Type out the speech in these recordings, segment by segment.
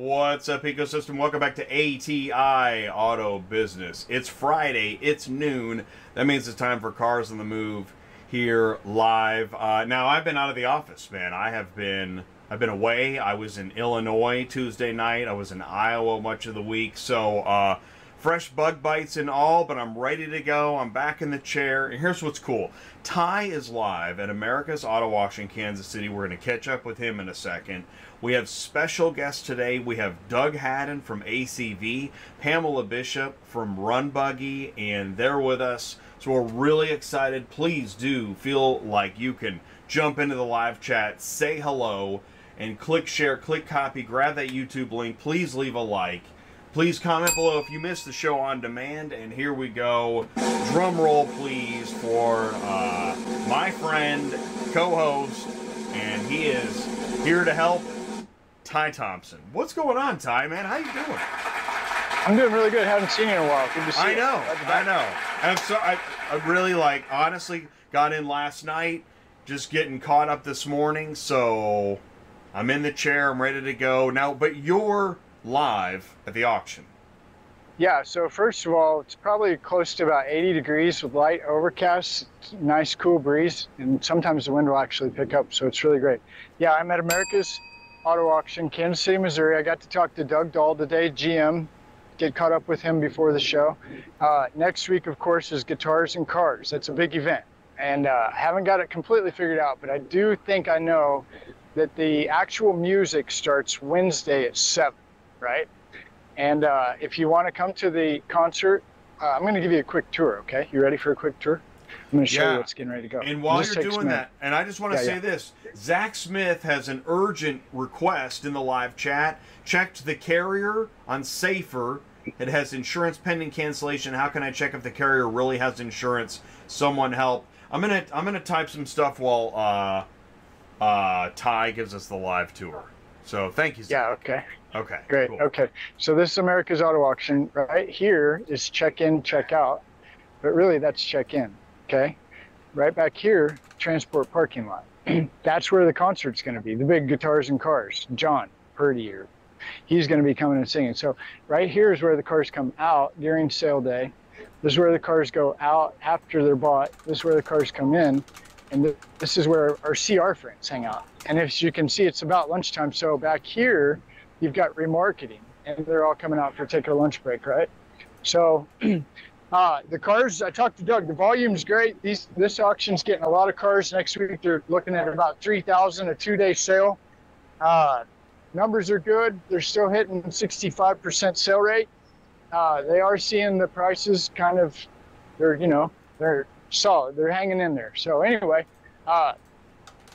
What's up, ecosystem? Welcome back to ATI Auto Business. It's Friday, it's noon. That means it's time for Cars on the Move here live. Uh, now, I've been out of the office, man. I have been. I've been away. I was in Illinois Tuesday night. I was in Iowa much of the week. So, uh, fresh bug bites and all, but I'm ready to go. I'm back in the chair. And here's what's cool Ty is live at America's Auto Wash in Kansas City. We're going to catch up with him in a second. We have special guests today. We have Doug Hadden from ACV, Pamela Bishop from RunBuggy, and they're with us. So we're really excited. Please do feel like you can jump into the live chat, say hello, and click share, click copy, grab that YouTube link. Please leave a like. Please comment below if you missed the show on demand. And here we go. Drum roll, please, for uh, my friend, co host, and he is here to help Ty Thompson. What's going on, Ty, man? How you doing? I'm doing really good. Haven't seen you in a while. Good to see I you. know, I know. I'm so I, I really like honestly got in last night, just getting caught up this morning. So I'm in the chair. I'm ready to go now. But you're live at the auction. Yeah, so first of all, it's probably close to about 80 degrees with light overcast, nice cool breeze, and sometimes the wind will actually pick up, so it's really great. Yeah, I'm at America's Auto Auction, Kansas City, Missouri. I got to talk to Doug Dahl today, GM, get caught up with him before the show. Uh, next week, of course, is Guitars and Cars. That's a big event, and uh, I haven't got it completely figured out, but I do think I know that the actual music starts Wednesday at 7, right? And uh, if you want to come to the concert, uh, I'm going to give you a quick tour, okay? You ready for a quick tour? I'm going to show Yeah. you what's getting ready to go. And while you're doing that, and I just want to Yeah, say yeah. this Zach Smith has an urgent request in the live chat. Checked the carrier on Safer. It has insurance pending cancellation. How can I check if the carrier really has insurance? Someone help. I'm gonna I'm gonna type some stuff while uh uh Ty gives us the live tour. So thank you. Yeah, okay. Okay. Great. cool. Okay. So this is America's Auto Auction. Right here is check in, check out. But really, that's check in. Okay. Right back here, transport parking lot. that's where the concert's going to be. The big guitars and cars. John Purdy, or he's going to be coming and singing. So right here is where the cars come out during sale day. This is where the cars go out after they're bought. This is where the cars come in. And this is where our CR friends hang out. And as you can see, it's about lunchtime. So back here, you've got remarketing, and they're all coming out for take a lunch break, right? So, uh, the cars. I talked to Doug. The volume's great. These this auction's getting a lot of cars next week. They're looking at about three thousand a two-day sale. Uh, numbers are good. They're still hitting 65% sale rate. Uh, they are seeing the prices kind of. They're you know they're solid. They're hanging in there. So anyway. Uh,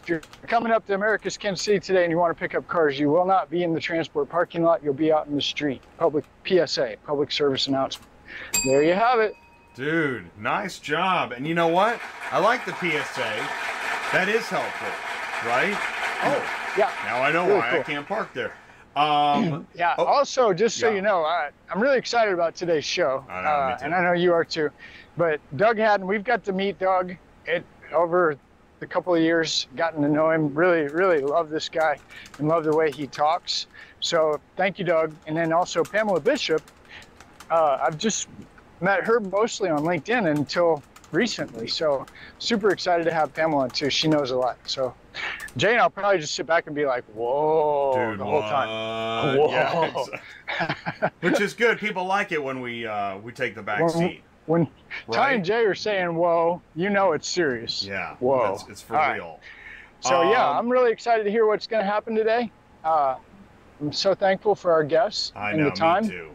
if you're coming up to America's Kansas City today and you want to pick up cars, you will not be in the transport parking lot. You'll be out in the street. Public PSA, public service announcement. There you have it. Dude, nice job. And you know what? I like the PSA. That is helpful, right? Oh, Yeah. now I know Really why I can't park there. Um, Yeah. Oh. Also, just so Yeah. you know, I, I'm really excited about today's show, I know, uh, and I know you are too. But Doug Hadden, we've got to meet Doug it, over the couple of years, gotten to know him. Really, really love this guy and love the way he talks. So thank you, Doug. And then also Pamela Bishop. Uh, I've just met her mostly on LinkedIn until recently. So super excited to have Pamela too. She knows a lot. So Jane, I'll probably just sit back and be like, whoa, dude, the whole time. Whoa. Yeah, exa- which is good. People like it when we uh, we take the back When- seat. When Ty and Jay are saying "whoa," you know it's serious. Yeah. Whoa. It's, it's for All right. real. So yeah, Um, I'm really excited to hear what's going to happen today. Uh, I'm so thankful for our guests I and know, the time. me too.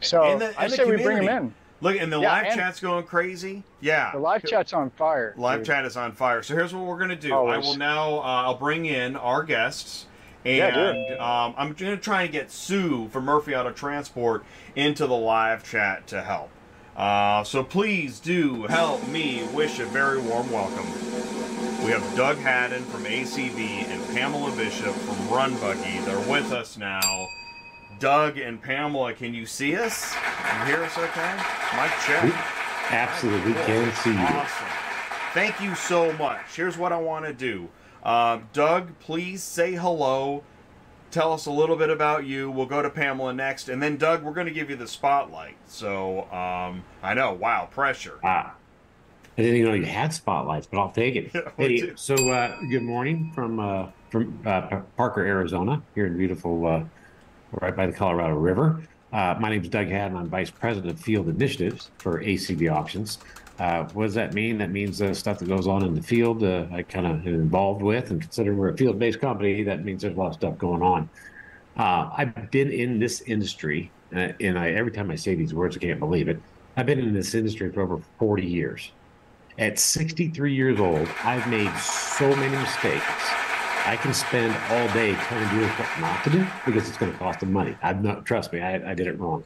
So And the- I and the say we bring them in. Look, and the Yeah, live and- chat's going crazy. Yeah. The live chat's on fire. Live dude. chat is on fire. So here's what we're gonna do. I will now. Uh, I'll bring in our guests, and it. um, I'm gonna try and get Sue from Murphy Auto Transport into the live chat to help. Uh, so please do help me wish a very warm welcome. We have Doug Hadden from ACV and Pamela Bishop from RunBuggy. They're with us now. Doug and Pamela, can you see us? Can you hear us okay? Mike, check. Absolutely can see you. Awesome. Thank you so much. Here's what I want to do. Uh, Doug, please say hello tell us a little bit about you. We'll go to Pamela next, and then Doug, we're going to give you the spotlight. So um, I know, wow, pressure. Ah, I didn't even know you had spotlights, but I'll take it. Yeah, hey, so uh, good morning from uh, from uh, Parker, Arizona, here in beautiful, uh, right by the Colorado River. Uh, my name is Doug Hadden. I'm Vice President of Field Initiatives for ACV Auctions. Uh, what does that mean? That means uh, stuff that goes on in the field. Uh, I kind of am involved with, and considering we're a field-based company, that means there's a lot of stuff going on. Uh, I've been in this industry, uh, and I, every time I say these words, I can't believe it. I've been in this industry for over 40 years. At 63 years old, I've made so many mistakes. I can spend all day telling dealers what not to do because it's going to cost them money. I've not, trust me, I, I did it wrong.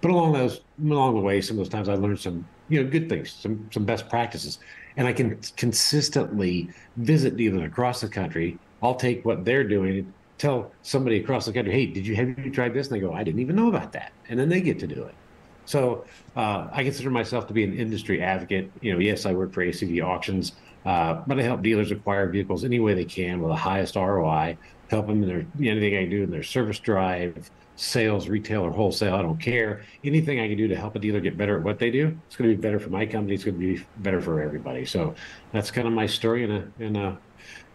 But along those, along the way, some of those times I learned some, you know, good things, some, some best practices, and I can consistently visit dealers across the country. I'll take what they're doing tell somebody across the country, "Hey, did you have you tried this?" And they go, "I didn't even know about that," and then they get to do it. So uh, I consider myself to be an industry advocate. You know, yes, I work for ACV Auctions, uh, but I help dealers acquire vehicles any way they can with the highest ROI. Help them in their anything I can do in their service drive, sales, retail, or wholesale. I don't care. Anything I can do to help a dealer get better at what they do, it's going to be better for my company. It's going to be better for everybody. So that's kind of my story in a in a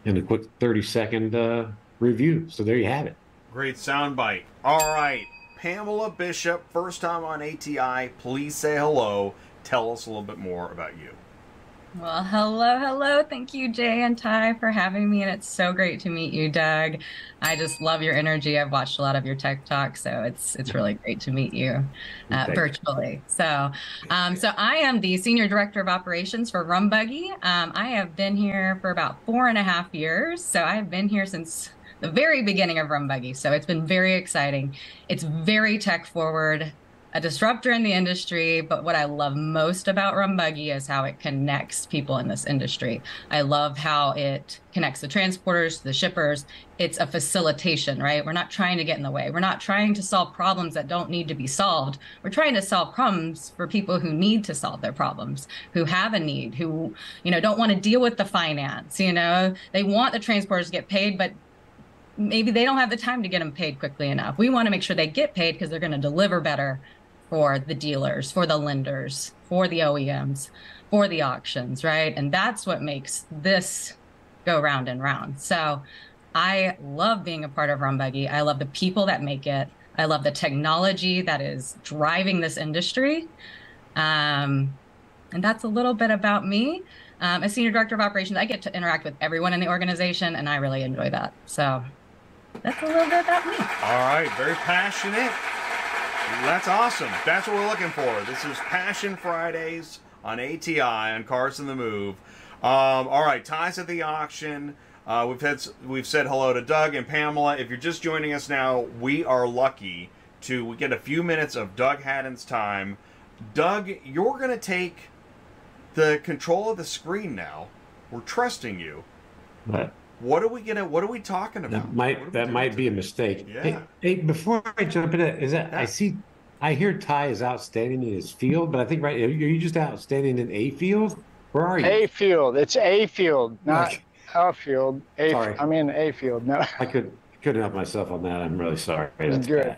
in a quick thirty second uh, review. So there you have it. Great soundbite. All right, Pamela Bishop, first time on ATI. Please say hello. Tell us a little bit more about you. Well, hello, hello. Thank you, Jay and Ty, for having me. And it's so great to meet you, Doug. I just love your energy. I've watched a lot of your tech talk, so it's it's really great to meet you uh, virtually. So, um, so I am the senior director of operations for RunBuggy. Um, I have been here for about four and a half years. So I have been here since the very beginning of RunBuggy. So it's been very exciting. It's very tech forward a disruptor in the industry, but what I love most about RunBuggy is how it connects people in this industry. I love how it connects the transporters, the shippers. It's a facilitation, right? We're not trying to get in the way. We're not trying to solve problems that don't need to be solved. We're trying to solve problems for people who need to solve their problems, who have a need, who, you know, don't want to deal with the finance, you know, they want the transporters to get paid, but maybe they don't have the time to get them paid quickly enough. We want to make sure they get paid because they're going to deliver better for the dealers, for the lenders, for the OEMs, for the auctions, right? And that's what makes this go round and round. So I love being a part of RunBuggy. I love the people that make it. I love the technology that is driving this industry. Um, and that's a little bit about me. Um, as senior director of operations, I get to interact with everyone in the organization, and I really enjoy that. So that's a little bit about me. All right, very passionate. That's awesome. That's what we're looking for. This is Passion Fridays on ATI on Cars on the Move. Um, all right, Ty's at the auction. Uh, we've had we've said hello to Doug and Pamela. If you're just joining us now, we are lucky to we get a few minutes of Doug Hadden's time. Doug, you're going to take the control of the screen now. We're trusting you. What are we gonna? What are we talking about? that might that might be a mistake. Yeah. Hey, hey, before I jump in, is that Yeah. I see I hear Ty is outstanding in his field, but I think right are you just outstanding in a field? Where are you? A field. It's a field, not Okay. a field. A, Sorry. I'm in a field. No. I could couldn't help myself on that. I'm really sorry. That's Good. bad.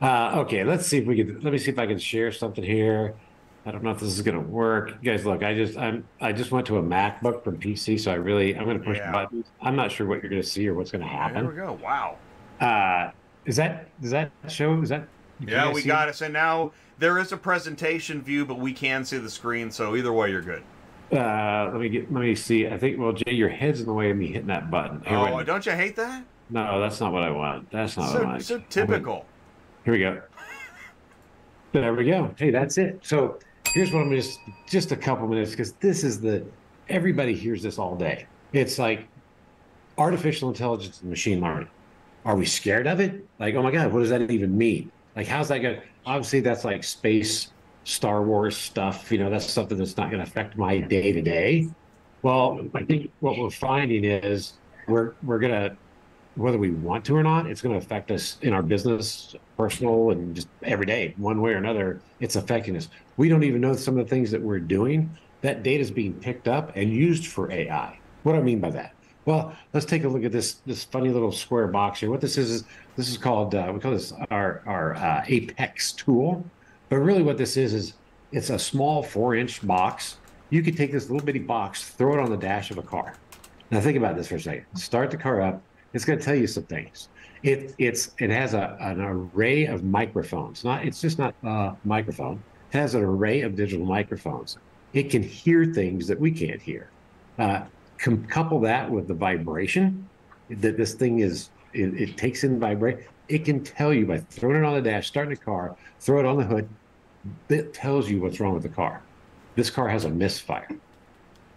Uh, okay, let's see if we can. Let me see if I can share something here. I don't know if this is gonna work. You guys, look, I just I'm I just went to a MacBook from PC, so I really I'm gonna push Yeah. buttons. I'm not sure what you're gonna see or what's gonna happen. There happen. we go. Wow. Uh, is that does that show? Is that? You Yeah, we got it. And now there is a presentation view, but we can see the screen. So either way, you're good. Uh, let me get. Let me see. I think. Well, Jay, your head's in the way of me hitting that button. Here, Oh, don't you hate that? no, that's not what I want. That's not what I want. so typical. Here we go. There we go. Hey, that's it. So here's what I'm just just a couple minutes because this is the everybody hears this all day. It's like artificial intelligence and machine learning. Are we scared of it? Like, oh my God, what does that even mean? Like, how's that going? to Obviously, that's like space, Star Wars stuff. You know, that's something that's not going to affect my day to day. Well, I think what we're finding is we're we're gonna whether we want to or not, it's going to affect us in our business, personal, and just every day, one way or another. It's affecting us. We don't even know some of the things that we're doing. That data is being picked up and used for AI. What do I mean by that? Well, let's take a look at this this funny little square box here. What this is is this is called uh, we call this our our uh, Apex tool, but really what this is is it's a small four inch box. You could take this little bitty box, throw it on the dash of a car. Now think about this for a second. Start the car up. It's going to tell you some things. It it's it has a, an array of microphones. Not it's just not a microphone. It has an array of digital microphones. It can hear things that we can't hear. Uh, com- couple that with the vibration that this thing is it, it takes in vibration. it can tell you by throwing it on the dash starting the car throw it on the hood it tells you what's wrong with the car. This car has a misfire.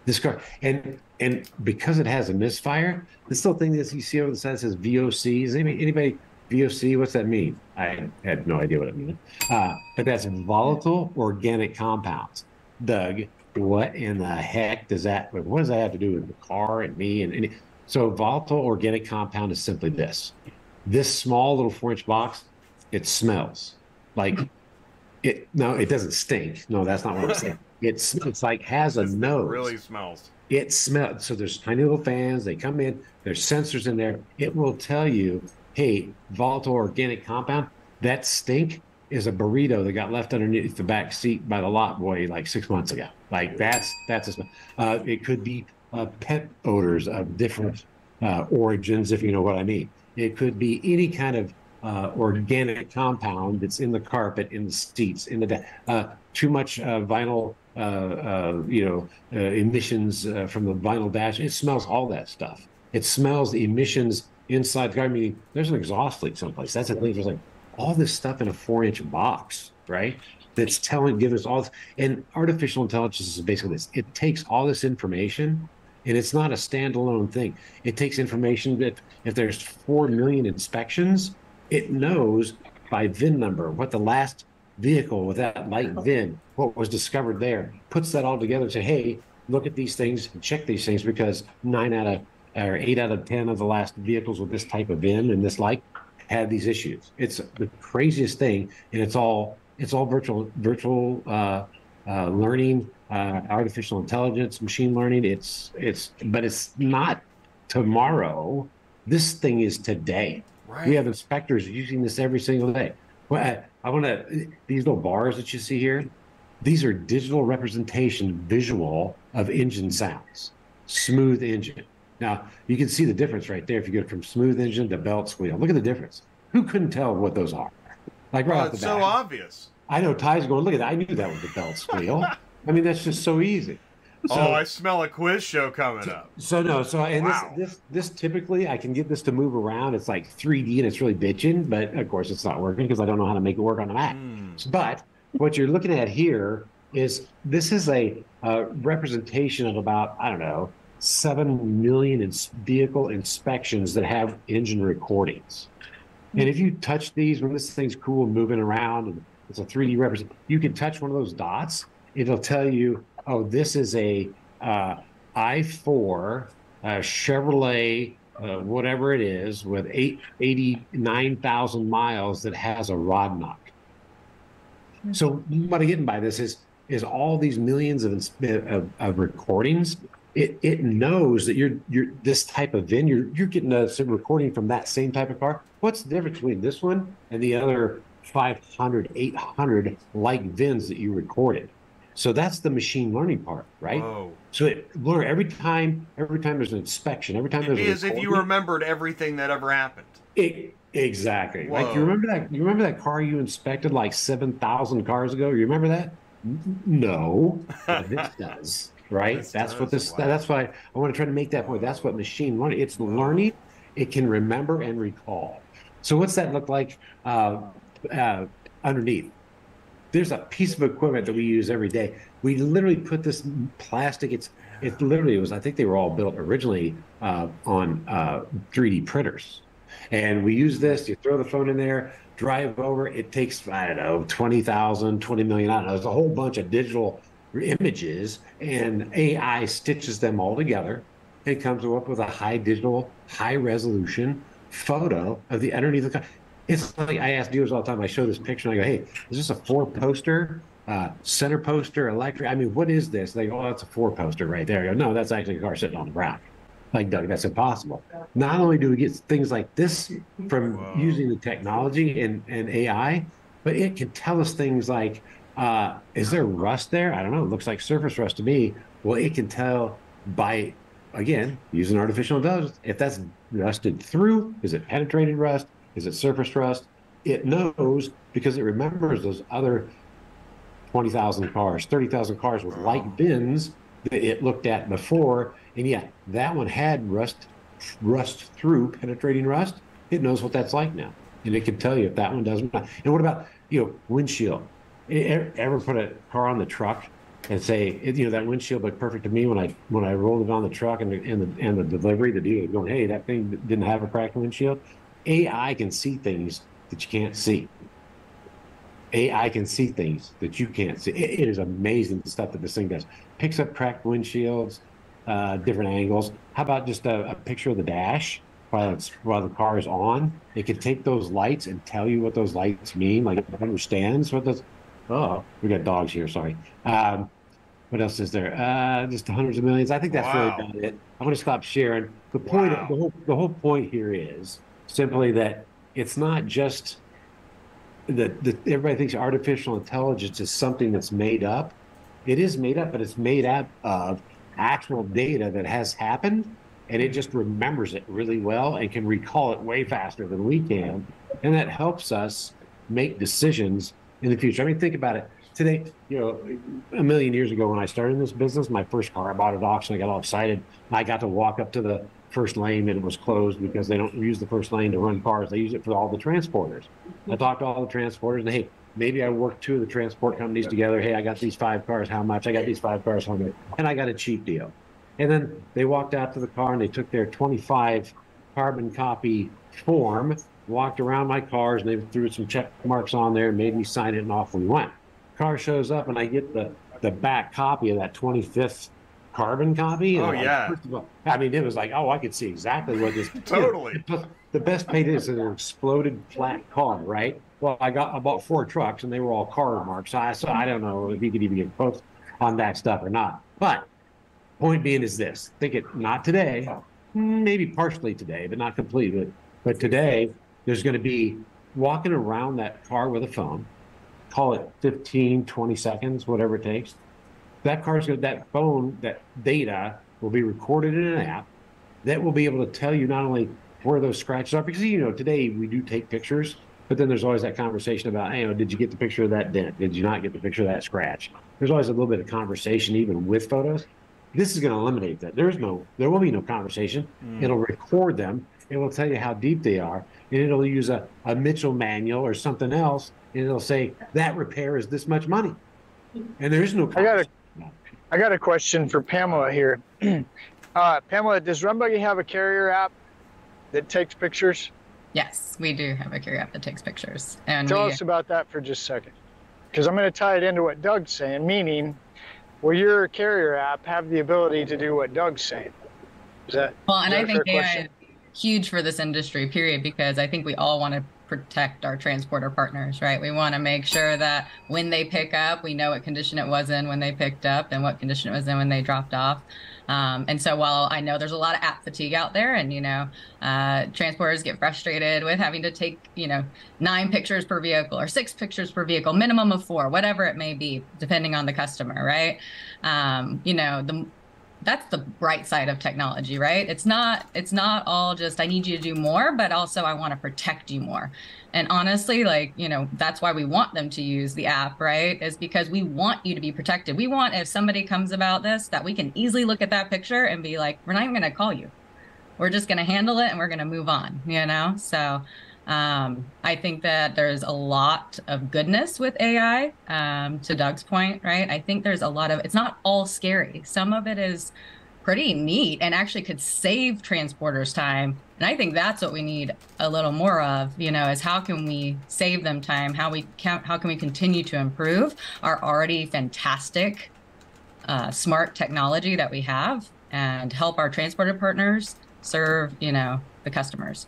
This car and and because it has a misfire this little thing that you see over the side says voc is anybody, anybody voc what's that mean? I had no idea what it meant. Uh, but that's volatile organic compounds. Doug what in the heck does that what does that have to do with the car and me and, and so volatile organic compound is simply this. This small little four inch box it smells. Like it no it doesn't stink. No that's not what i'm saying. It's it's like has a This thing nose. really smells. it smells so there's tiny little fans they come in there's sensors in there. It will tell you hey volatile organic compound that stink is a burrito that got left underneath the back seat by the lot boy like six months ago. Like that's that's a smell. Uh, it could be uh, pet odors of different uh, origins if you know what i mean it could be any kind of uh, organic compound that's in the carpet, in the seats, in the uh, too much uh, vinyl, uh, you know, emissions from the vinyl dash. It smells all that stuff. It smells the emissions inside the car. Meaning, there's an exhaust leak someplace. That's the thing. There's like all this stuff in a four-inch box, right? That's telling, give us all. And artificial intelligence is basically this. It takes all this information and it's not a standalone thing. It takes information that if there's 4 million inspections, it knows by VIN number what the last vehicle with that light VIN, what was discovered there, puts that all together and say, hey, look at these things and check these things because nine out of or eight out of 10 of the last vehicles with this type of VIN and this light had these issues. It's the craziest thing. And it's all, it's all virtual, virtual, uh, uh, learning, uh, artificial intelligence, machine learning. It's it's, but it's not tomorrow. This thing is today. Right. We have inspectors using this every single day. Well, I, I want to these little bars that you see here. These are digital representation, visual of engine sounds. Smooth engine. Now you can see the difference right there. If you go from smooth engine to belt squeal, look at the difference. Who couldn't tell what those are? Like right Well, off the it's bat. so obvious. I know Ty's going, look at that. I knew that was the belt squeal. I mean, that's just so easy. So, oh, I smell a quiz show coming up. so no, so and Wow. this, this this typically I can get this to move around. It's like 3D and it's really bitching, but of course it's not working because I don't know how to make it work on the Mac. Hmm. But what you're looking at here is this is a uh, representation of about I don't know seven million ins- vehicle inspections that have engine recordings. And if you touch these when this thing's cool and moving around and it's a 3D represent, you can touch one of those dots. It'll tell you, oh, this is a uh, i4 uh, Chevrolet, uh, whatever it is, with eight, 89,000 miles that has a rod knock. So what I'm getting by this is is all these millions of, of, of recordings. It, it knows that you're you're this type of VIN. You're you're getting a recording from that same type of car. What's the difference between this one and the other 500, 800 like VINs that you recorded? So that's the machine learning part, right? Whoa. So it learn every time every time there's an inspection, every time there's a As if you remembered everything that ever happened. it, exactly. Like you remember that? You remember that car you inspected like seven thousand cars ago? You remember that? No, this does. Right. This that's what this. wow. That's why I want to try to make that point. That's what machine learning. It's learning. It can remember and recall. So what's that look like uh, uh, underneath? There's a piece of equipment that we use every day. We literally put this plastic. It's it literally was. I think they were all built originally uh, on uh, 3D printers, and we use this. You throw the phone in there, drive over. It takes I don't know 20,000, 20 million. I don't know. A whole bunch of digital images, and AI stitches them all together. It comes up with a high digital, high resolution photo of the underneath the car. It's like I ask dealers all the time. I show this picture and I go, "Hey, is this a four poster, uh, center poster, electric? I mean, what is this?" They go, "Oh, that's a four poster right there." I go, "No, that's actually a car sitting on the ground." like Doug, that's impossible. Not only do we get things like this from Whoa. using the technology and, and AI, but it can tell us things like, uh, is there rust there? I don't know. It looks like surface rust to me. Well, it can tell by, again, using artificial intelligence, if that's rusted through, is it penetrated rust? Is it surface rust? It knows because it remembers those other 20,000 cars, 30,000 cars with like VINs that it looked at before. And yet that one had rust, rust through penetrating rust. It knows what that's like now. And it can tell you if that one doesn't. And what about, you know, windshield? Ever put a car on the truck and say, you know, that windshield looked perfect to me when I when I rolled it on the truck and the and the, and the delivery, the dealer going, hey, that thing didn't have a cracked windshield. AI can see things that you can't see. AI can see things that you can't see. It, it is amazing the stuff that this thing does. Picks up cracked windshields, uh, different angles. How about just a, a picture of the dash while it's while the car is on? It can take those lights and tell you what those lights mean. Like it understands what those. Oh, we got dogs here. Sorry. Um, what else is there? Uh, just hundreds of millions. I think that's Wow. really about it. I'm going to stop sharing. The point, Wow. the whole, the whole point here is simply that it's not just that everybody thinks artificial intelligence is something that's made up. It is made up, but it's made up of actual data that has happened, and it just remembers it really well and can recall it way faster than we can, and that helps us make decisions in the future. I mean, think about it. Today, you know, a million years ago when I started this business, my first car I bought at auction, I got all excited. I got to walk up to the first lane and it was closed because they don't use the first lane to run cars. They use it for all the transporters. I talked to all the transporters and hey, maybe I work two of the transport companies together. Hey, I got these five cars. How much? I got these five cars. How much? And I got a cheap deal. And then they walked out to the car and they took their 25 carbon copy form, walked around my cars, and they threw some check marks on there and made me sign it, and off we went. Car shows up, and I get the the back copy of that 25th carbon copy. Oh, like, yeah. first of all, I mean, it was like, oh, I could see exactly what this. Totally. You know, the best paint is an exploded flat car, right? Well, I got I bought four trucks, and they were all car marks. So I so I don't know if you could even get close on that stuff or not. But point being is this: think it not today, maybe partially today, but not completely. But, but today, there's going to be walking around that car with a phone, call it 15, 20 seconds, whatever it takes. That car's going to, that phone, that data will be recorded in an app that will be able to tell you not only where those scratches are, because you know today we do take pictures, but then there's always that conversation about, hey, you know, did you get the picture of that dent? Did you not get the picture of that scratch? There's always a little bit of conversation even with photos. This is going to eliminate that. There's no, there will be no conversation. Mm. It'll record them. It will tell you how deep they are, and it'll use a, a Mitchell manual or something else, and it'll say that repair is this much money. And there is no. I got a- I got a question for Pamela here. uh, Pamela, does RunBuggy have a carrier app that takes pictures? Yes, we do have a carrier app that takes pictures, and Tell we, us about that for just a second. Because I'm going to tie it into what Doug's saying, meaning, will your carrier app have the ability to do what Doug's saying? Is that well, and I think AI is huge for this industry, period, because I think we all want to protect our transporter partners, right? We want to make sure that when they pick up, we know what condition it was in when they picked up and what condition it was in when they dropped off. Um, and so while I know there's a lot of app fatigue out there and, you know, uh, transporters get frustrated with having to take, you know, nine pictures per vehicle or six pictures per vehicle, minimum of four, whatever it may be, depending on the customer, right? Um, you know, the that's the bright side of technology right? It's not it's not all just i need you to do more but also i want to protect you more. And honestly like you know that's why we want them to use the app right? Is because we want you to be protected. We want if somebody comes about this that we can easily look at that picture and be like we're not even going to call you. We're just going to handle it and we're going to move on you know? So um, I think that there's a lot of goodness with AI. Um, to Doug's point, right? I think there's a lot of. It's not all scary. Some of it is pretty neat and actually could save transporters time. And I think that's what we need a little more of. You know, is how can we save them time? How we can how can we continue to improve our already fantastic, uh, smart technology that we have and help our transporter partners serve you know the customers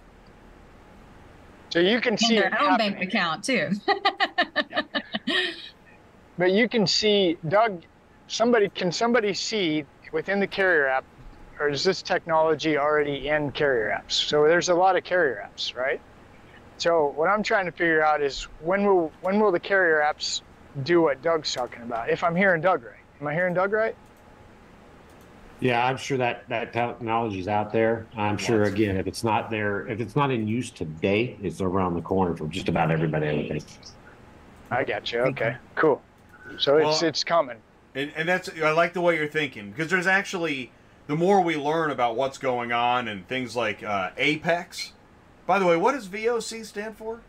so you can see their own bank account too. but you can see Doug. Somebody can somebody see within the carrier app or is this technology already in carrier apps? So there's a lot of carrier apps, right? So what I'm trying to figure out is when will when will the carrier apps do what Doug's talking about? If I'm hearing Doug right, am I hearing Doug right? Yeah, I'm sure that that technology's out there. I'm sure Lots. again, if it's not there, if it's not in use today, it's around the corner for just about everybody. I think. I got you. Okay, cool. So it's Well- it's coming. And, and that's I like the way you're thinking because there's actually the more we learn about what's going on and things like uh, Apex. By the way, what does VOC stand for?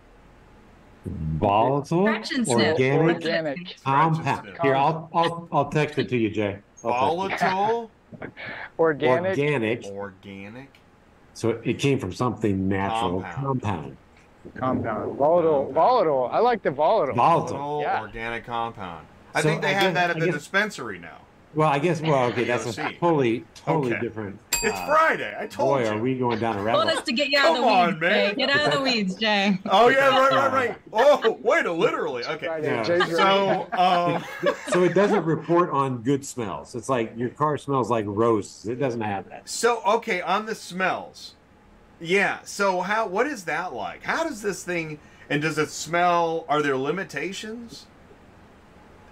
Volatile, Scratch organic, Organic. compound. Here, I'll I'll I'll text it to you, Jay. I'll Volatile, Organic. Organic. organic. So it came from something natural. Compound. Compound. Compound. Volatile. Volatile. I like the volatile. Volatile. Volatile Yeah. organic compound. I So think they I have guess- that at the dispensary now. Well, I guess. Well, okay, that's a totally totally Okay. different. It's uh, Friday. I told Boy, you. Boy, are we going down a Told rabbit us to get you out of the Come on, weeds, man. Jay. Get out of the weeds, Jay. Oh yeah, right, right, right. Oh, wait, a literally. Okay. Yeah. So, um, so it doesn't report on good smells. It's like your car smells like roses. It doesn't have that. so okay, on the smells. Yeah. So how? What is that like? How does this thing? And does it smell? Are there limitations?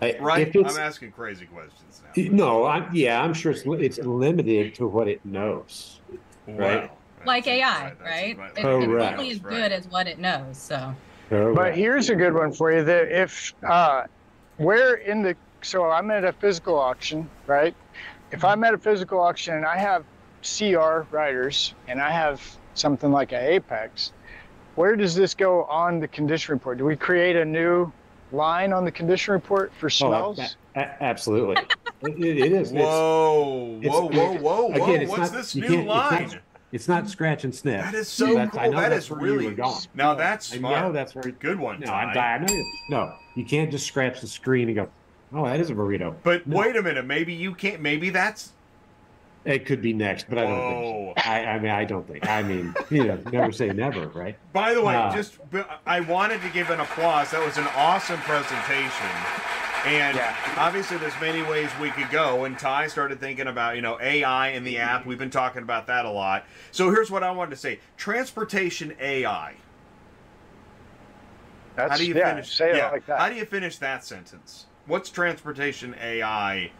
I- Right. If I'm asking crazy questions now. No, I'm, yeah, I'm sure it's it's limited to what it knows. right. Wow. Like AI, that's right? right. It- Correct. It's only as good as what it knows. So But here's a good one for you. That if uh, where in the so I'm at a physical auction, right? If I'm at a physical auction and I have CR riders and I have something like an Apex, where does this go on the condition report? Do we create a new line on the condition report for Oh, smells? a- a- absolutely. it, it- it is. It's, Whoa, it's- whoa, whoa, whoa, whoa! again, it's What's not- this new can't- it's not- line? it's not scratch and sniff. That is so That's- I cool. know That that's is where you really were going. now that's I smart. know that's very Good one, No, Ty. I, I know. you- No, you can't just scratch the screen and go, "Oh, that is a burrito." But No. wait a minute, maybe you can't. Maybe that's. It could be next, but I don't think. So. I, I mean, I don't think. I mean, you know, never say never, right? By the way, Ah. just I wanted to give an applause. That was an awesome presentation. And Yeah. obviously, there's many ways we could go. And Ty started thinking about, you know, AI in the app. We've been talking about that a lot. So here's what I wanted to say: transportation AI. That's, How do you yeah, finish? say yeah. it like that. How do you finish that sentence? What's transportation AI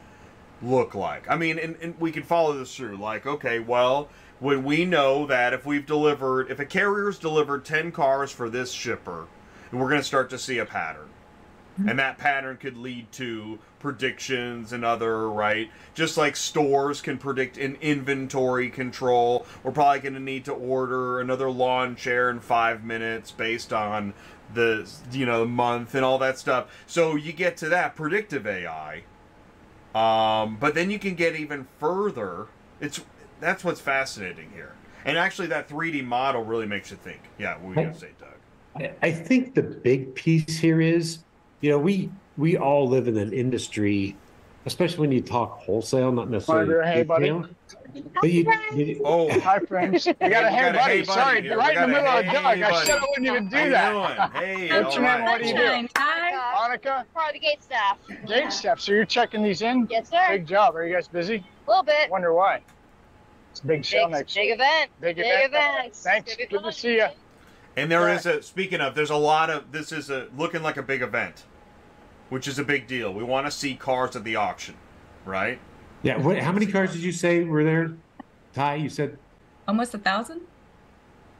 look like? I mean, and, and we can follow this through. Like, okay, well, when we know that if we've delivered, if a carrier's delivered ten cars for this shipper, and we're going to start to see a pattern, mm-hmm. and that pattern could lead to predictions and other right? Just like stores can predict an inventory control. We're probably going to need to order another lawn chair in five minutes based on the you know month and all that stuff. So you get to that predictive ai um, but then you can get even further. It's that's what's fascinating here. And actually that 3d model really makes you think. Yeah what were you going to say doug? I, I think the big piece here is, you know, we we all live in an industry, especially when you talk wholesale, not necessarily Wanna do a hey, buddy? Retail. But you, you, oh Hi, friends. I got a we hey, buddy. hey, buddy Sorry, here. right in the got a middle of hey, Doug. I buddy. said I wouldn't even do How that. Hey, What's your name? right. What do you do? Sunshine, Ty. Monica, Part of the gate staff. gate step. So you're checking these in? Yes, sir. Big job. Are you guys busy? A little bit. Wonder why. It's a big show Big, next. big event. Big Big event. events. Thanks. It's gonna Good to see ya. And there is a speaking of, there's a lot of this is a looking like a big event, which is a big deal. We want to see cars at the auction, right? Yeah. What, how many cars did you say were there? Ty, you said Almost a thousand.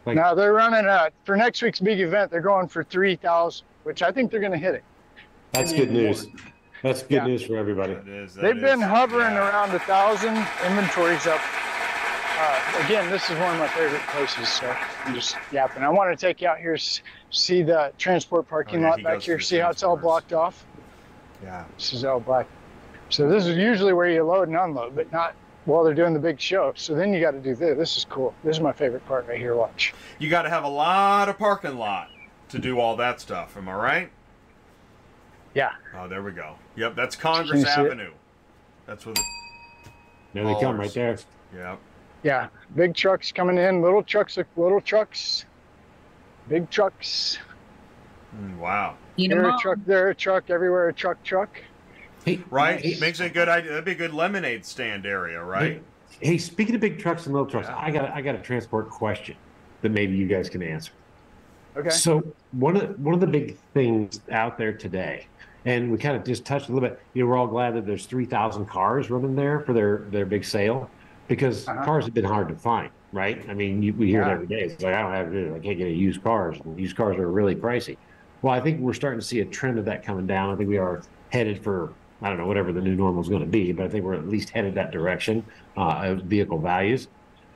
Like- Now they're running uh for next week's big event. They're going for three thousand, which I think they're going to hit it. that's good news. That's good Yeah. news for everybody. That is. that They've been hovering yeah. around a thousand. Inventories up. Uh, again, this is one of my favorite places. So I'm just yapping. I want to take you out here, see the transport parking Oh, yeah, lot he back here, see how it's all blocked off. Yeah. This is all black. So this is usually where you load and unload, but not while they're doing the big show. So then you got to do this. This is cool. This is my favorite part right here. Watch. You got to have a lot of parking lot to do all that stuff. Am I right? Yeah. Oh, there we go. Yep, that's Congress Can it? Avenue. That's where. The, There they come right there. yep. Yeah. Big trucks coming in. Little trucks. Little trucks. Big trucks. Mm, wow. Eat 'em Here a all. truck. There a truck. Everywhere a truck. Truck. Hey, Right. hey, Makes it a good idea. That'd be a good lemonade stand area, right? Hey, speaking of big trucks and little trucks, Yeah. I got I got a transport question that maybe you guys can answer. Okay. So one of one of the big things out there today, and we kind of just touched a little bit. You know, we're all glad that there's three thousand cars running there for their their big sale, because Uh-huh. cars have been hard to find, right? I mean, you, we hear it every day. It's like I don't have it. I can't get a used cars. And used cars are really pricey. Well, I think we're starting to see a trend of that coming down. I think we are headed for I don't know whatever the new normal is going to be, but I think we're at least headed that direction uh, of vehicle values.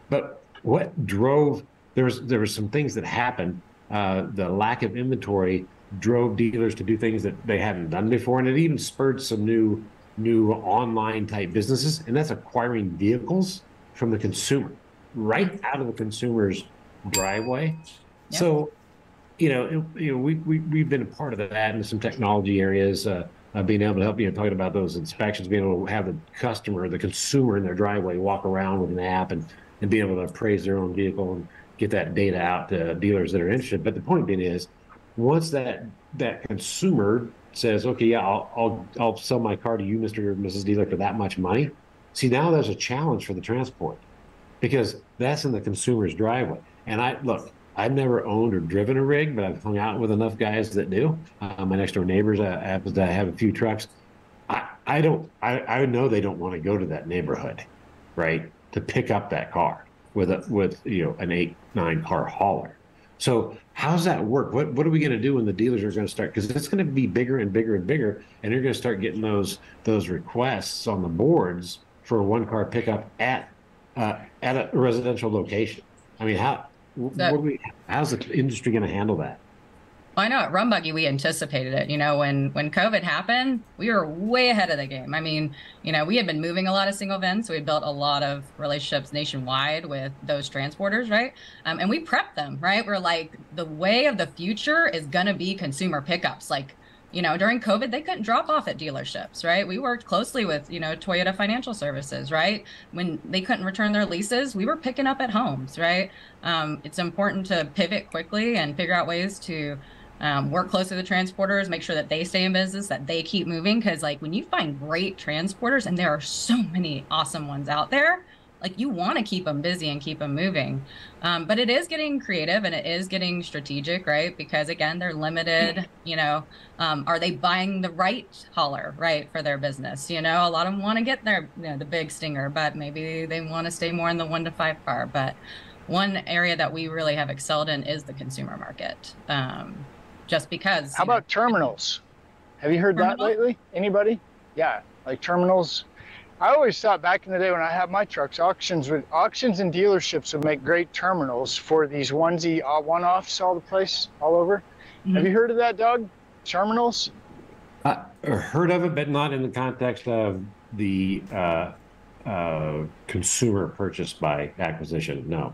But what drove there was there were some things that happened. Uh, the lack of inventory drove dealers to do things that they hadn't done before, and it even spurred some new new online type businesses, and that's acquiring vehicles from the consumer right out of the consumer's driveway. Yep. So, you know, it- you know, we we we've been a part of that in some technology areas. Uh, uh, being able to help you know talking about those inspections, being able to have the customer, the consumer in their driveway walk around with an app and and be able to appraise their own vehicle and get that data out to dealers that are interested. But the point being is, once that that consumer says, okay, yeah, I'll I'll, I'll sell my car to you, Mr. or Mrs. Dealer, for that much money. See, now there's a challenge for the transport because that's in the consumer's driveway. And I look, I've never owned or driven a rig, but I've hung out with enough guys that do. Uh, my next door neighbors, I to have a few trucks. I, I don't, I, I know they don't want to go to that neighborhood, right, to pick up that car with a with you know an eight nine car hauler. So how's that work? What what are we going to do when the dealers are going to start? Because it's going to be bigger and bigger and bigger, and you're going to start getting those those requests on the boards for a one car pickup at uh, at a residential location. I mean, how That- what we, how's the industry going to handle that? I know at RunBuggy we anticipated it. You know, when when COVID happened, we were way ahead of the game. I mean, you know, we had been moving a lot of single vents. We had built a lot of relationships nationwide with those transporters, right? Um, and we prepped them, right? We're like, the way of the future is gonna be consumer pickups. Like, you know, during COVID, they couldn't drop off at dealerships, right? We worked closely with, you know, Toyota Financial Services, right? When they couldn't return their leases, we were picking up at homes, right? Um, it's important to pivot quickly and figure out ways to um, work closely with the transporters, make sure that they stay in business, that they keep moving. Because like when you find great transporters, and there are so many awesome ones out there, like you want to keep them busy and keep them moving. Um, but it is getting creative and it is getting strategic, right? Because again, they're limited. You know, um, are they buying the right hauler, right, for their business? You know, a lot of them want to get their you know the big stinger, but maybe they want to stay more in the one to five car. But one area that we really have excelled in is the consumer market. Um, just because. How you know, about terminals? Have you heard that lately? Anybody? Yeah, like terminals. I always thought back in the day when I had my trucks, auctions would auctions and dealerships would make great terminals for these onesie uh, one-offs all the place, all over. Have Mhm. you heard of that, Doug? Terminals? Uh, heard of it, but not in the context of the uh, uh, consumer purchase by acquisition. No,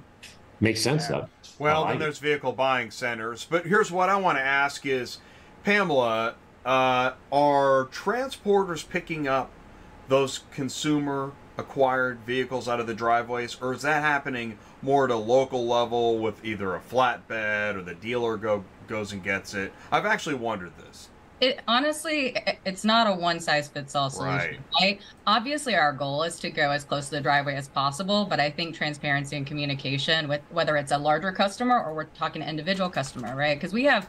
makes sense Yeah. though. Well, I then like it. there's vehicle buying centers. But here's what I want to ask is, Pamela, uh, are transporters picking up those consumer acquired vehicles out of the driveways, or is that happening more at a local level with either a flatbed or the dealer go goes and gets it? I've actually wondered this. It honestly, it's not a one size fits all solution, right. Obviously, our goal is to go as close to the driveway as possible, but I think transparency and communication with whether it's a larger customer or we're talking to individual customer, right? Because we have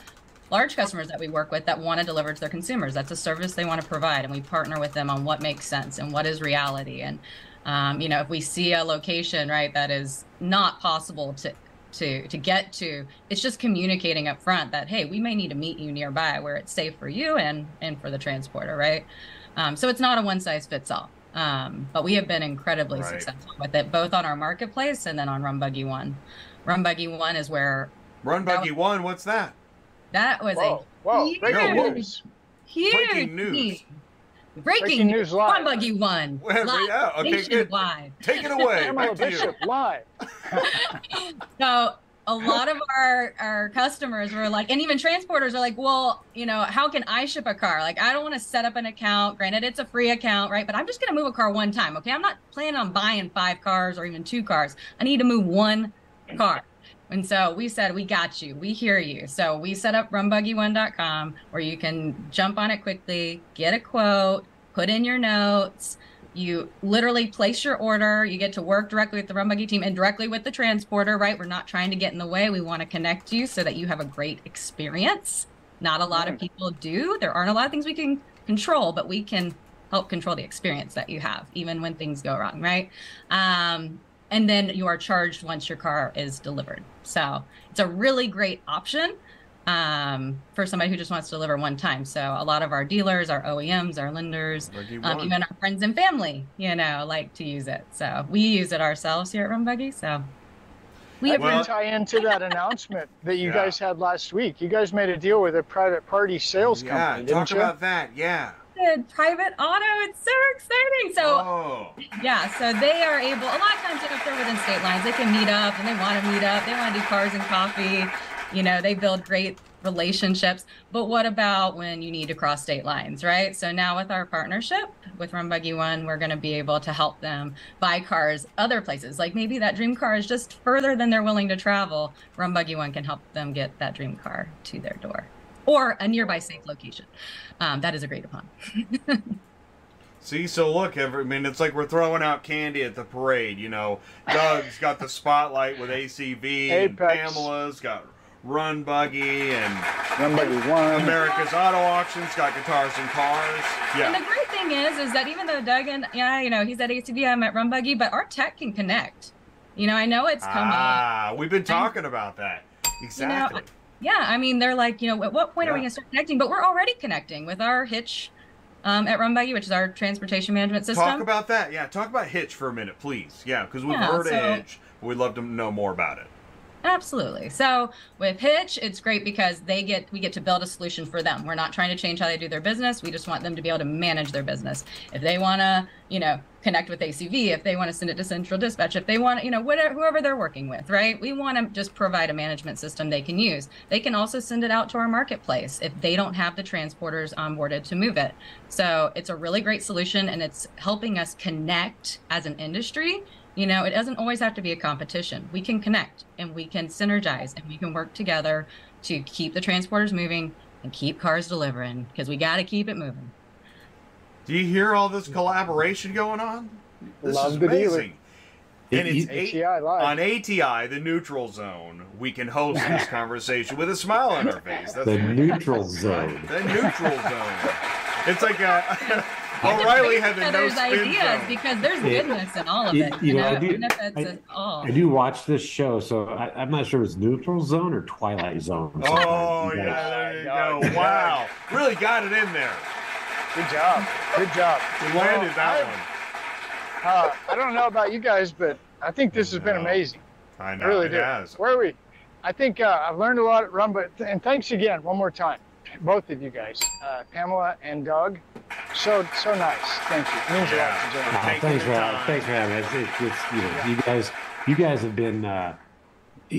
large customers that we work with that want to deliver to their consumers. That's a service they want to provide, and we partner with them on what makes sense and what is reality. And um, you know, if we see a location, right, that is not possible to to to get to it's just communicating up front that hey we may need to meet you nearby where it's safe for you and and for the transporter right um, so it's not a one size fits all um, but we have been incredibly Right. successful with it both on our marketplace and then on RunBuggy one RunBuggy one is where RunBuggy One, what's that? That was Whoa, whoa! huge- Breaking news! huge Breaking news. breaking, Breaking news live. RunBuggy one Well, live, yeah, okay, good. nationwide. Take it away. Back to you. Bishop live. so a lot of our our customers were like and even transporters are like well you know how can i ship a car like i don't want to set up an account granted it's a free account right but i'm just going to move a car one time okay i'm not planning on buying five cars or even two cars i need to move one car and so we said we got you we hear you so we set up runbuggy1.com where you can jump on it quickly get a quote put in your notes You literally place your order. You get to work directly with the RunBuggy team and directly with the transporter, right? We're not trying to get in the way. We want to connect you so that you have a great experience. Not a lot of people do. There aren't a lot of things we can control, but we can help control the experience that you have, even when things go wrong, right? Um, and then you are charged once your car is delivered. So it's a really great option um, for somebody who just wants to deliver one time. So a lot of our dealers, our OEMs, our lenders, um, even our friends and family, you know, like to use it. So we use it ourselves here at RunBuggy. So we have Well- tie into that announcement that you Yeah. guys had last week. You guys made a deal with a private party sales yeah, company, didn't talk you? about that. Yeah. Good PrivateAuto. It's so exciting. So oh, Yeah, so they are able. A lot of times, you know, if they're within state lines, they can meet up and they want to meet up. They want to do cars and coffee. You know, they build great relationships. But what about when you need to cross state lines, right? So now with our partnership with RunBuggy One, we're going to be able to help them buy cars other places. Like maybe that dream car is just further than they're willing to travel. RunBuggy One can help them get that dream car to their door or a nearby safe location. Um, that is agreed upon. See, so look, every, I mean, it's like we're throwing out candy at the parade. You know, Doug's got the spotlight with ACV, and Apex. Pamela's got RunBuggy, and Somebody won. America's Auto Auctions got guitars and cars. And the great thing is, is that even though Doug and yeah, you know, he's at ACV, I'm at RunBuggy, but our tech can connect. You know, I know it's come up. ah, we've been talking about that. Exactly. Yeah, I mean, they're like, you know, at what point are we going to start connecting? But we're already connecting with our Hitch um, at RunBuggy, which is our transportation management system. Talk about that. Yeah, talk about Hitch for a minute, please. Yeah, because we've Yeah, heard so- of Hitch. But we'd love to know more about it. Absolutely. So with Hitch, it's great because they get we get to build a solution for them. We're not trying to change how they do their business. We just want them to be able to manage their business. If they want to, you know, connect with ACV, if they want to send it to Central Dispatch, if they want, you know, whatever whoever they're working with, right? We want to just provide a management system they can use. They can also send it out to our marketplace if they don't have the transporters onboarded to move it. So it's a really great solution and it's helping us connect as an industry you know, it doesn't always have to be a competition. We can connect and we can synergize and we can work together to keep the transporters moving and keep cars delivering because we got to keep it moving. Do you hear all this collaboration going on? This Love is the dealer. amazing. And it's You- eight, ATI live. on ATI, the neutral zone, we can host this conversation with a smile on our face. That's the neutral zone. the neutral zone. It's like a We just O'Reilly bring had the no ideas zone. because there's Yeah. goodness in all of it. you You, know, know, I do, I, all. I do watch this show, so I, I'm not sure if it's neutral zone or twilight zone. Oh Sometimes, yeah, there you Yeah, go. Wow, really got it in there. Good job. Good job. We landed that I- one. Uh, I don't know about you guys, but I think this has been amazing. I I know really it do. has. Where are we? I think uh, I've learned a lot at Rum, but and thanks again one more time, both of you guys, uh, Pamela and Doug. So so nice. Thank you. It means a lot to join. Oh, thanks the for time. thanks for having us. It's, it's, it's, you know, you guys, you guys have been. Uh, y-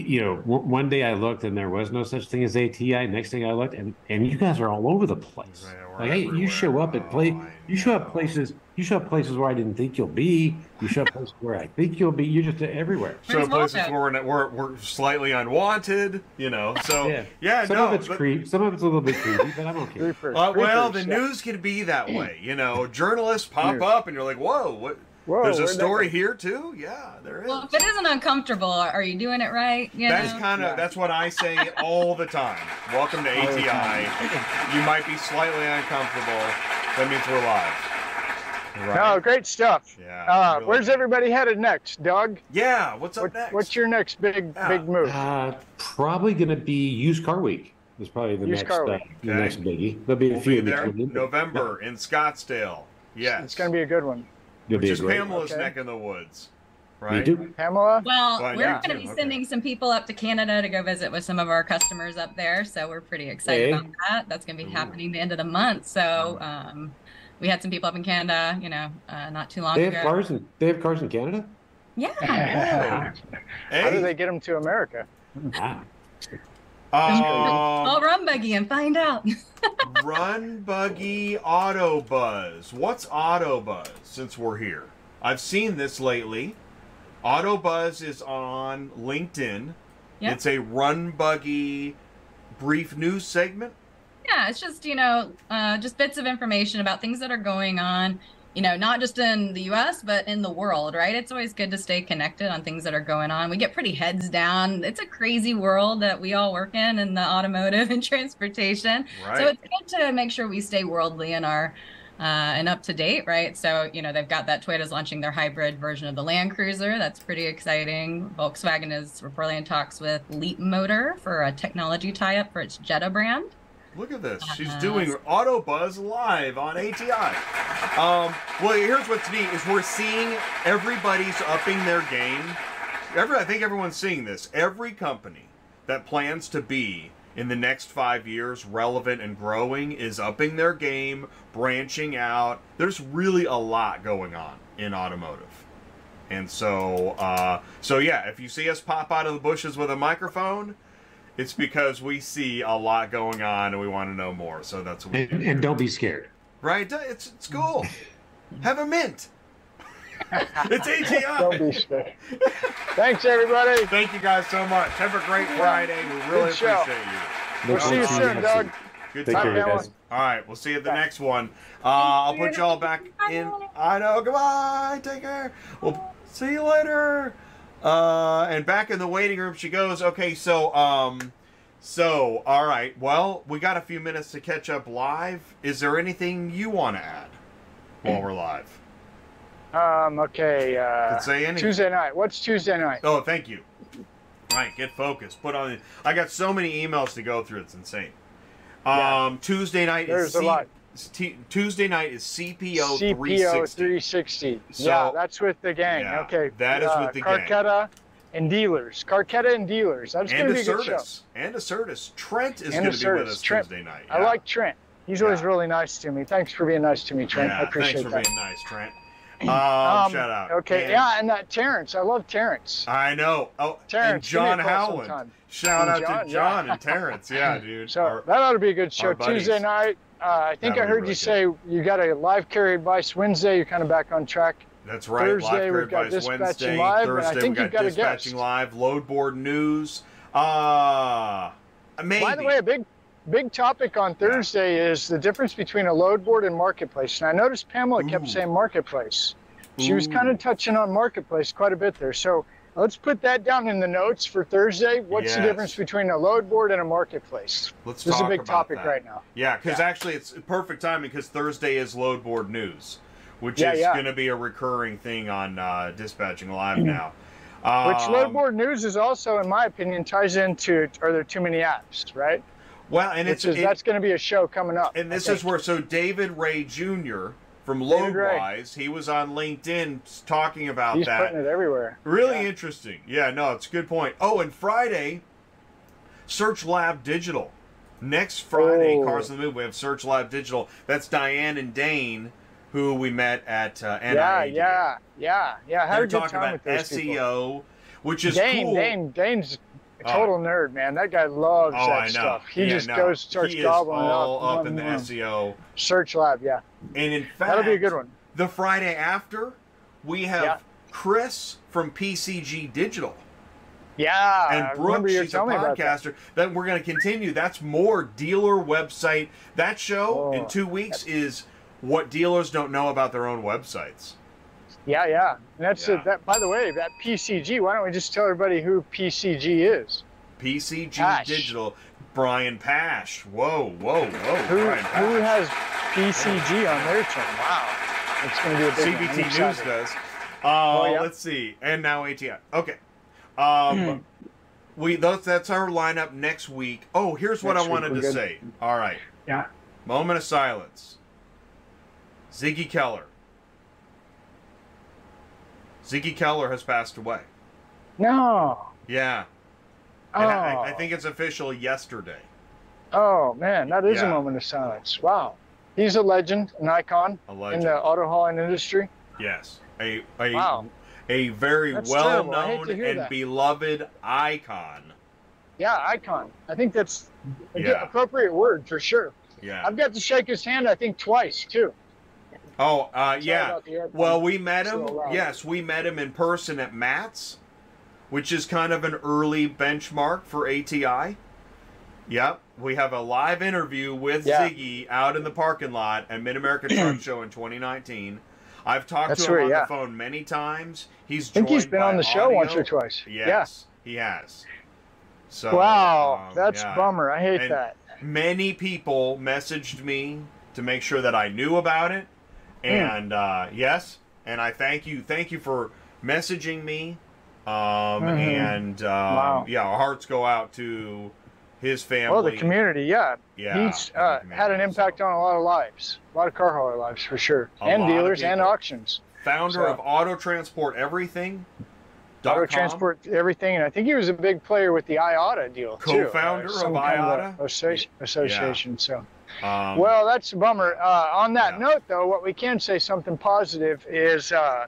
you know, w- one day I looked and there was no such thing as ATI. Next thing I looked and and you guys are all over the place. Yeah, Like, hey, you show up at play. Oh, You show up places. You show up places where I didn't think you'll be. You show up places where I think you'll be. You're just everywhere. So Pretty places where we're, we're, we're slightly unwanted, you know. So Yeah. yeah, Some no. of it's but- creep. Some of it's a little bit creepy, but I'm okay. Creepers, Uh, well, the news can be that way, you know. Journalists pop up, and you're like, "Whoa, what? Whoa, There's a story here too." Yeah, there is. Well, if it isn't uncomfortable, are you doing it right? You That's kind of Yeah. that's what I say all the time. Welcome to All the ATI. You might be slightly uncomfortable. That means we're live. No, Right? great stuff. Yeah. Uh, really where's good. everybody headed next, Doug? Yeah. What's up What, next? what's your next big Yeah. big move? Uh, probably going to be used car week. Is probably the Used next car uh, week. the next biggie. There'll be a We'll few be in there between. November in Scottsdale. Yes. It's going to be a good one. You'll which be is great. Pamela's Okay. neck in the woods. You Right. do? Pamela? Well, Well, we're going to too. be Okay. sending some people up to Canada to go visit with some of our customers up there. So we're pretty excited Hey. about that. That's going to be Ooh. happening the end of the month. So um, we had some people up in Canada, you know, uh, not too long They ago. have cars in they have cars in Canada. Yeah. How Hey. do they get them to America? Ah, I'll Um, RunBuggy and find out. RunBuggy Auto Buzz. What's Auto Buzz since we're here? I've seen this lately. Auto Buzz is on LinkedIn. Yeah. It's a RunBuggy brief news segment. yeah, it's just, you know, uh, just bits of information about things that are going on you know, not just in the US, but in the world, right? It's always good to stay connected on things that are going on. We get pretty heads down. It's a crazy world that we all work in, in the automotive and transportation. Right. So it's good to make sure we stay worldly in our uh, and up to date, right? So, you know, they've got that Toyota's launching their hybrid version of the Land Cruiser. That's pretty exciting. Volkswagen is reportedly in talks with Leapmotor for a technology tie up for its Jetta brand. Look at this. She's Uh, doing Auto Buzz live on ATI. Um, well, here's what's neat is we're seeing everybody's upping their game. Every, I think everyone's seeing this. Every company that plans to be in the next five years relevant and growing is upping their game, branching out. There's really a lot going on in automotive. And so, uh, so yeah, if you see us pop out of the bushes with a microphone, it's because we see a lot going on and we want to know more. So that's what we And, do. and don't be scared. right? It's it's cool. Have a mint. it's Don't be scared. Thanks, everybody. Thank you guys so much. Have a great Friday. We really Good show. appreciate you. We'll Look see you forward soon, Doug. Good Take Bye, care, time. Guys. All right, we'll see you at the Bye. next one. Uh, I'll put y'all back in. I know. Goodbye. Take care. We'll see you later. Uh, and back in the waiting room she goes. Okay, so um, so all right. Well, we got a few minutes to catch up live. Is there anything you want to add while we're live? Um, okay. Uh, Could say anything. Tuesday night. What's Tuesday night? Oh, thank you. Right, get focused. Put on. I got so many emails to go through. It's insane. Yeah. Um, Tuesday night There's is a lot. T- Tuesday night is CPO, CPO 360. 360. So- yeah, that's with the gang. Yeah, okay. that is uh, with the gang. Carketa and dealers. Carketa and dealers. That's going and to be a good show. And Assertus. Trent is going to be with us Trent. Tuesday night. I like Trent. He's always Yeah. really nice to me. Thanks for being nice to me, Trent. Yeah, I appreciate that. thanks for that. being nice, Trent. Um, Um, shout out. Okay, And- yeah, and that Terrence. I love Terrence. I know. Oh, and Terrence, give me a John Howland. sometime. Shout And out John, to yeah. John and Terrence. Yeah, dude. So Our- that ought to be a good show. Tuesday night. Uh, I think I heard really you say you got a live carry advice Wednesday. You're kind of back on track. That's right. Thursday, live we've got Advice Dispatching Wednesday. Live, and I Thursday, think we you've got got Dispatching. Live, Load Board News. Uh, maybe. By the way, a big big topic on Thursday is the difference between a load board and marketplace. And I noticed Pamela Ooh. kept saying marketplace. She was kind of touching on marketplace quite a bit there. So let's put that down in the notes for Thursday. What's the difference between a load board and a marketplace? Let's This is a big topic that. right now. Yeah, because Yeah. actually it's perfect timing because Thursday is Load Board News, which Yeah, is yeah. going to be a recurring thing on uh, Dispatching Live now. Um, Which load board news is also, in my opinion, ties into are there too many apps, right? Well, and Which it's is it- that's going to be a show coming up. and this is where so David Ray Jr. from. Loadwise, he was on LinkedIn talking about he's that. putting it everywhere. Really Yeah. interesting. Yeah, no, it's a good point. Oh, and Friday, Search Lab Digital. Next Friday, Oh. Cars on the Move, we have Search Lab Digital. That's Diane and Dane, who we met at uh, NIA. Yeah, yeah, yeah, yeah. I had They're a good talking about with those people. SEO, which is Dane, cool. Dane, Dane's total nerd, man. That guy loves oh, that stuff. He Yeah, just no. goes, starts he gobbling all up. up in the Mm, SEO. Search Lab, yeah. And in fact, That'll be a good one. The Friday after, we have Yeah. Chris from PCG Digital. Yeah, and Brooke, she's a telling me about that. podcaster. Then we're going to continue. That's more dealer website. That show in Oh. two weeks is what dealers don't know about their own websites. Yeah, yeah. And that's Yeah. it. That. By the way, that PCG. Why don't we just tell everybody who PCG is? PCG Pasch. Digital, Brian Pasch. Whoa, whoa, whoa, Who Brian who has PCG on their channel? Wow, it's going to be a big one. CBT News excited. does. Uh, Oh, yeah. Let's see, and now ATI. Okay. Um, we those that's our lineup next week. Oh, here's what Next I wanted to good. say. All right. Yeah. Moment of silence. Ziggy Keller. Ziggy Keller has passed away. No. Yeah. Oh. I, I think it's official yesterday. Oh man, that is Yeah. a moment of silence. Wow. He's a legend, an icon A in the auto hauling industry. yes. A a Wow. a very That's well known and that. beloved icon. Yeah, icon. I think that's Yeah. appropriate word for sure. Yeah. I've got to shake his hand, I think, twice too. Oh, uh, yeah. about the airplane. Well, we met him. loud. Yes, we met him in person at MATS, which is kind of an early benchmark for ATI. Yep, we have a live interview with Yeah. Ziggy out in the parking lot at Mid America Truck Show in 2019. I've talked That's to him right, on yeah. the phone many times. He's I think he's been on the show once or twice. Yes, he has. So Wow, um, that's yeah. bummer. I hate And- that. Many people messaged me to make sure that I knew about it, Hmm. and uh, yes, and I thank you, thank you for messaging me. Um, Mhm. And um, Wow. yeah, our hearts go out to his family. Well, the community, yeah. Yeah, He's uh, had an impact so. on a lot of lives, a lot of car hauler lives for sure, A and dealers and auctions. founder So- of Auto Transport Everything. dot Auto transport everything, and I think he was a big player with the IATA deal too. Co-founder some of kind IATA? a associ- association. So, Um, well, that's a bummer. Uh, on that Yeah. note, though, what we can say something positive is uh,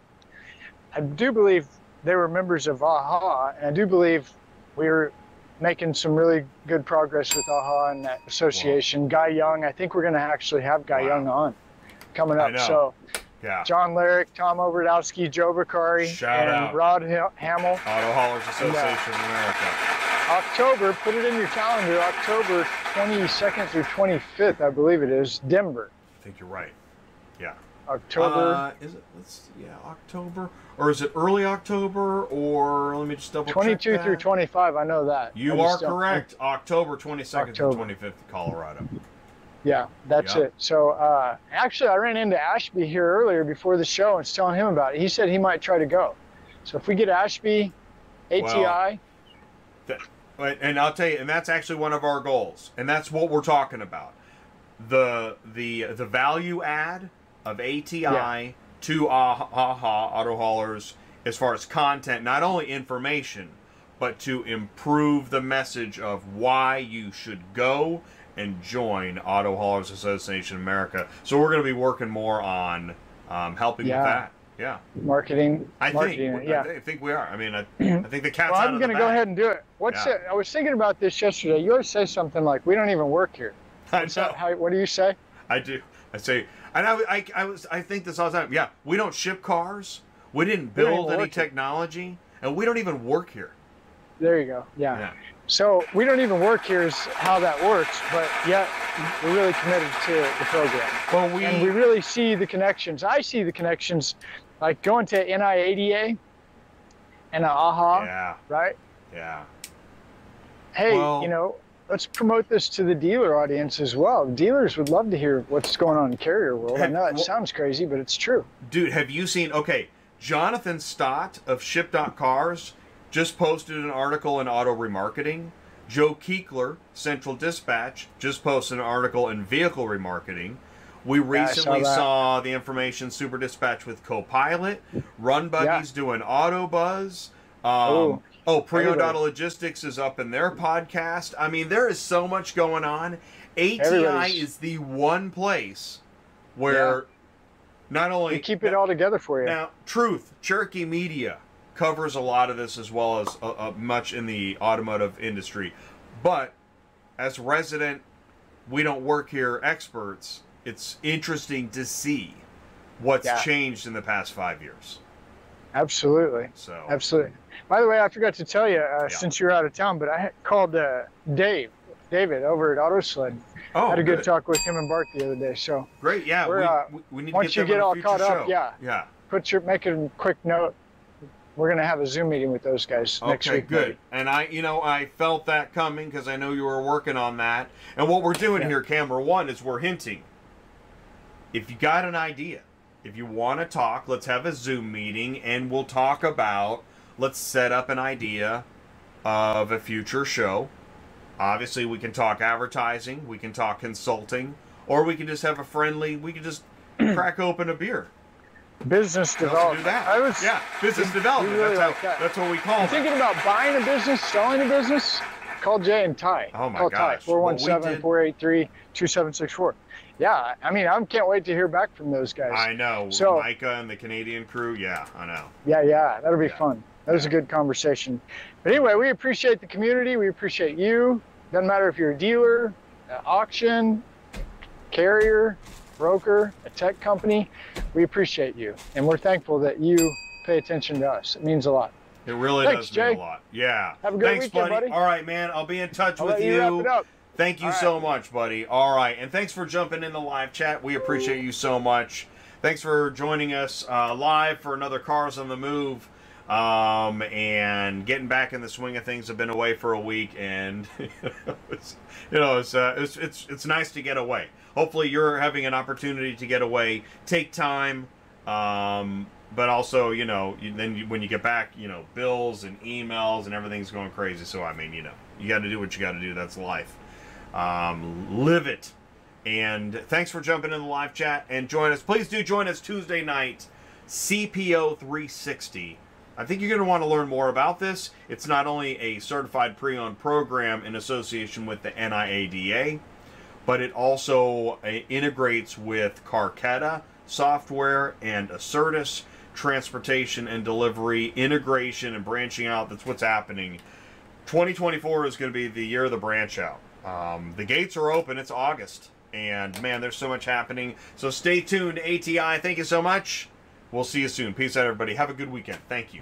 I do believe they were members of AHA, and I do believe we were making some really good progress with AHA and that association. Guy Young, I think we're going to actually have Guy Wow. Young on coming up. So, yeah. John Lyric, Tom Obradowski, Joe Vicari, Shout and out. Rod Ha- Hamill. Auto Haulers Association of America. October, put it in your calendar, October 22nd through 25th, I believe it is, Denver. I think you're right. Yeah. October. Uh, is it? Let's yeah, October or is it early October or let me just double 22 check through. 25, I know that. You are correct. October 22nd to. 25th, Colorado. Yeah, that's Yeah. it. So uh, actually, I ran into Ashby here earlier before the show and was telling him about it. He said he might try to go. So if we get Ashby, ATI, But- And I'll tell you, and that's actually one of our goals, and that's what we're talking about. The the the value add of ATI Yeah. to AHA Auto Haulers as far as content, not only information, but to improve the message of why you should go and join Auto Haulers Association America. So we're going to be working more on um, helping Yeah. with that. Yeah, marketing, I marketing. think yeah. I, think we are. I mean, I, I think the cat's Well, out I'm of the going to go ahead and do it. What's Yeah. it? I was thinking about this yesterday. You always say something like, "We don't even work here." I know. that? How, what do you say? I do. I say, and I, I, I was, I think this all the time. Yeah, we don't ship cars. We didn't build even any work here. technology, and we don't even work here. There you go. Yeah. Yeah. So we don't even work here is how that works, but yet we're really committed to the program. Well, we, and we really see the connections. I see the connections, like going to NIADA and AHA, yeah, right? yeah, Hey, Well- you know, let's promote this to the dealer audience as well. Dealers would love to hear what's going on in carrier world. I know it well- sounds crazy, but it's true. dude. Have you seen? Okay, Jonathan Stott of Ship.Cars just posted an article in Auto Remarketing. Joe Keekler, Central Dispatch, just posted an article in Vehicle Remarketing. We recently that. saw the information Super Dispatch with Copilot. RunBuggy's doing Auto Buzz. Um, Oh. Data Logistics is up in their podcast. I mean, there is so much going on. ATI Everybody's- is the one place where not only We keep it all together for you. now, Truth, Cherokee Media covers a lot of this as well as uh, uh, much in the automotive industry. But as resident, we don't work here experts, it's interesting to see what's Yeah. changed in the past five years. Absolutely. So, Absolutely. By the way, I forgot to tell you, uh, Yeah. since you're out of town, but I called uh, Dave, David over at AutoSled. oh, had a good good. talk with him and Bart the other day. So Great, yeah. We're, uh, we, we need once to you get, them get all caught up, yeah. Yeah. put your make a quick note. We're gonna have a Zoom meeting with those guys next Okay, week. good. maybe. And I, you know, I felt that coming because I know you were working on that. And what we're doing Yeah. here, camera one, is we're hinting. If you got an idea, if you want to talk, let's have a Zoom meeting and we'll talk about. Let's set up an idea of a future show. Obviously, we can talk advertising, we can talk consulting, or we can just have a friendly. We can just crack open a beer. Business development. do that. I was yeah, business development. really that's, like how, that. that's what we call it. thinking about buying a business, selling a business. Call Jay and Ty. Oh my Call gosh. Ty. 417-483-2764. Yeah, I mean, I can't wait to hear back from those guys. I know. So- Micah and the Canadian crew. Yeah, I know. Yeah, yeah, that'll be Yeah. fun. That was a good conversation. But anyway, we appreciate the community. We appreciate you. Doesn't matter if you're a dealer, an auction, carrier, broker, a tech company. We appreciate you, and we're thankful that you pay attention to us. It means a lot. It really Thanks, does mean Jay. a lot. Yeah. Have a good Thanks, weekend, buddy. All right, man. I'll be in touch I'll with let you wrap it up. Thank you All so much, buddy. All right, and thanks for jumping in the live chat. We appreciate you so much. thanks for joining us uh, live for another Cars on the Move. Um, and getting back in the swing of things. I've been away for a week, and it's, you know, it's, uh, it's it's it's nice to get away. Hopefully, you're having an opportunity to get away. Take time, um, but also, you know, you, then you, when you get back, you know, bills and emails and everything's going crazy. So I mean, you know, you got to do what you got to do. That's life. Um, live it. And thanks for jumping in the live chat and join us. Please do join us Tuesday night, CPO 360. I think you're going to want to learn more about this. It's not only a certified pre owned program in association with the NIADA, but it also uh, integrates with Carketa software and Assertus transportation and delivery integration and branching out. That's what's happening. 2024 is going to be the year of the branch out. Um, the gates are open. It's August. And man, there's so much happening. So stay tuned, ATI. Thank you so much. We'll see you soon. Peace out, everybody. Have a good weekend. Thank you.